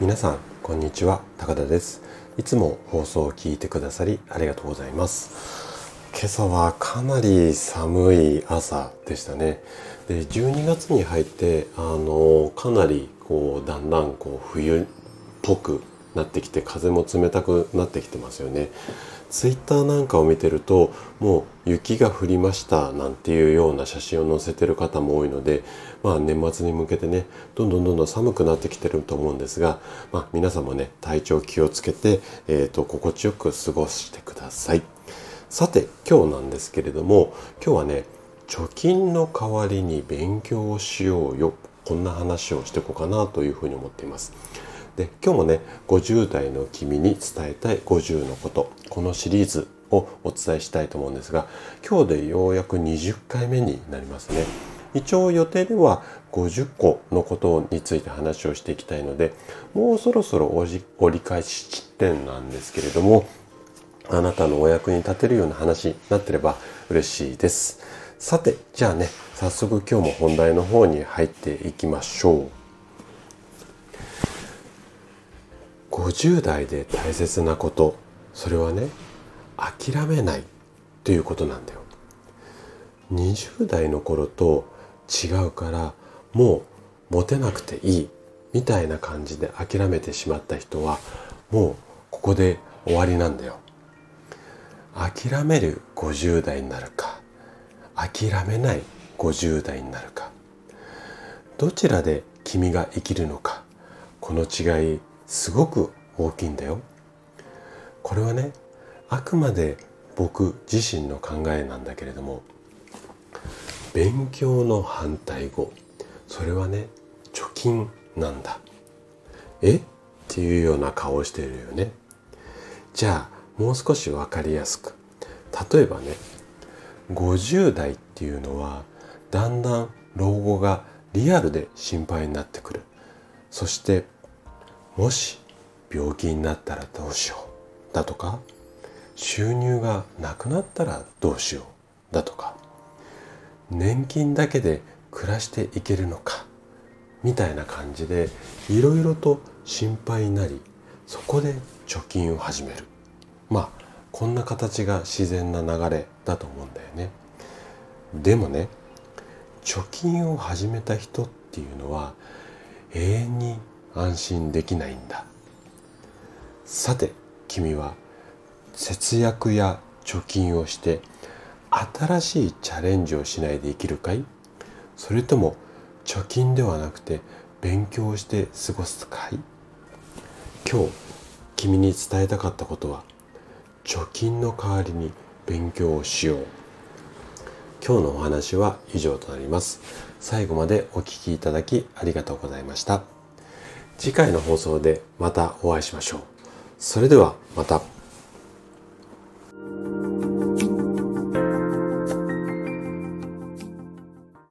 皆さんこんにちは。高田です。いつも放送を聞いてくださりありがとうございます。今朝はかなり寒い朝でしたね。で12月に入ってあのかなりこうだんだんこう冬っぽくなってきて風も冷たくなってきてますよね。ツイッターなんかを見てるともう雪が降りましたなんていうような写真を載せてる方も多いので、まあ、年末に向けてねどんどんどんどん寒くなってきてると思うんですが、まあ、皆さんもね体調気をつけて、えーと、心地よく過ごしてください。さて今日なんですけれども今日はね貯金の代わりに勉強をしようよ。こんな話をしていこうかなというふうに思っています。で今日もね50代の君に伝えたい50のことこのシリーズをお伝えしたいと思うんですが今日でようやく20回目になりますね。一応予定では50個のことについて話をしていきたいのでもうそろそろ折り返し地点なんですけれどもあなたのお役に立てるような話になってれば嬉しいです。さてじゃあね早速今日も本題の方に入っていきましょう。50代で大切なこと。それはね諦めないということなんだよ。20代の頃と違うからもうモテなくていいみたいな感じで諦めてしまった人はもうここで終わりなんだよ。諦める50代になるか諦めない50代になるか。どちらで君が生きるのかこの違いすごく大きいんだよ。これはねあくまで僕自身の考えなんだけれども勉強の反対語それはね貯金なんだ。え？っていうような顔をしているよね。じゃあもう少し分かりやすく。例えばね50代っていうのはだんだん老後がリアルで心配になってくる。そしてもし病気になったらどうしようだとか収入がなくなったらどうしようだとか年金だけで暮らしていけるのかみたいな感じでいろいろと心配になりそこで貯金を始める。まあこんな形が自然な流れだと思うんだよね。でもね貯金を始めた人っていうのは永遠に安心できないんだ。さて君は節約や貯金をして新しいチャレンジをしないで生きるかい？それとも貯金ではなくて勉強して過ごすかい？今日君に伝えたかったことは貯金の代わりに勉強をしよう。今日のお話は以上となります。最後までお聴きいただきありがとうございました。次回の放送でまたお会いしましょう。それではまた。